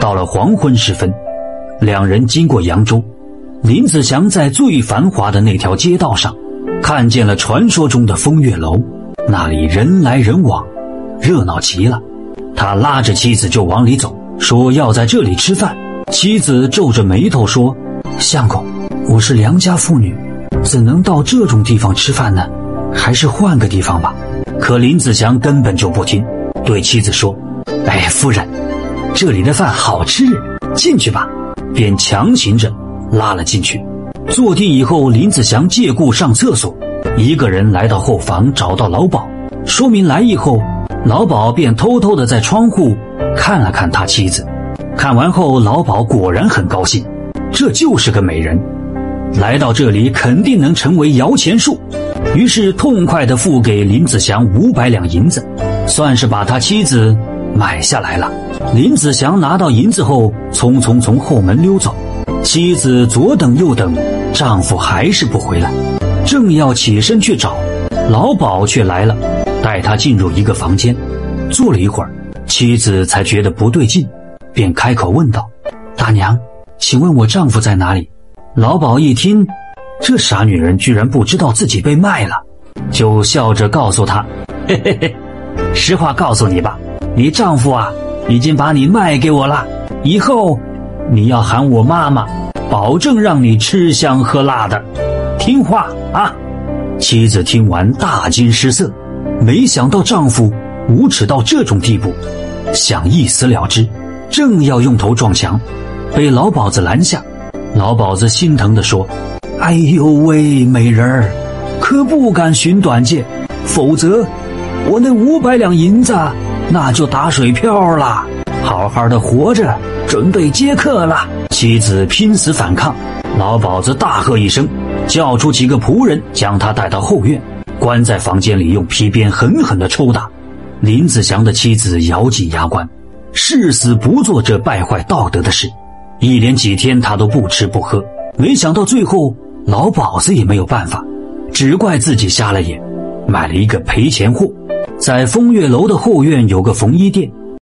到了黄昏时分，两人经过扬州，林子祥在最繁华的那条街道上，看见了传说中的风月楼，那里人来人往，热闹极了。他拉着妻子就往里走，说要在这里吃饭。妻子皱着眉头说：“相公，我是良家妇女，怎能到这种地方吃饭呢？还是换个地方吧。”可林子祥根本就不听，对妻子说：“哎，夫人，这里的饭好吃，进去吧。”便强行着拉了进去。坐定以后，林子祥借故上厕所，一个人来到后房，找到老鸨，说明来意后。老鸨便偷偷的在窗户看了看他妻子，看完后，老鸨果然很高兴，这就是个美人，来到这里肯定能成为摇钱树，于是痛快的付给林子祥五百两银子，算是把他妻子买下来了。林子祥拿到银子后，匆匆从后门溜走，妻子左等右等，丈夫还是不回来，正要起身去找，老鸨却来了。带他进入一个房间，坐了一会儿，妻子才觉得不对劲，便开口问道：“大娘，请问我丈夫在哪里？”老鸨一听，这傻女人居然不知道自己被卖了，就笑着告诉他：“嘿嘿嘿，实话告诉你吧，你丈夫啊，已经把你卖给我了。以后你要喊我妈妈，保证让你吃香喝辣的，听话啊！”妻子听完大惊失色。没想到丈夫无耻到这种地步，想一死了之，正要用头撞墙，被老鸨子拦下。老鸨子心疼地说：“哎呦喂，美人儿，可不敢寻短见，否则我那五百两银子那就打水漂了。好好的活着，准备接客了。”妻子拼死反抗，老鸨子大喝一声，叫出几个仆人，将他带到后院。关在房间里，用皮鞭狠狠地抽打。林子祥的妻子咬紧牙关，誓死不做这败坏道德的事。一连几天，他都不吃不喝。没想到最后，老鸨子也没有办法，只怪自己瞎了眼，买了一个赔钱货。在风月楼的后院有个缝衣店，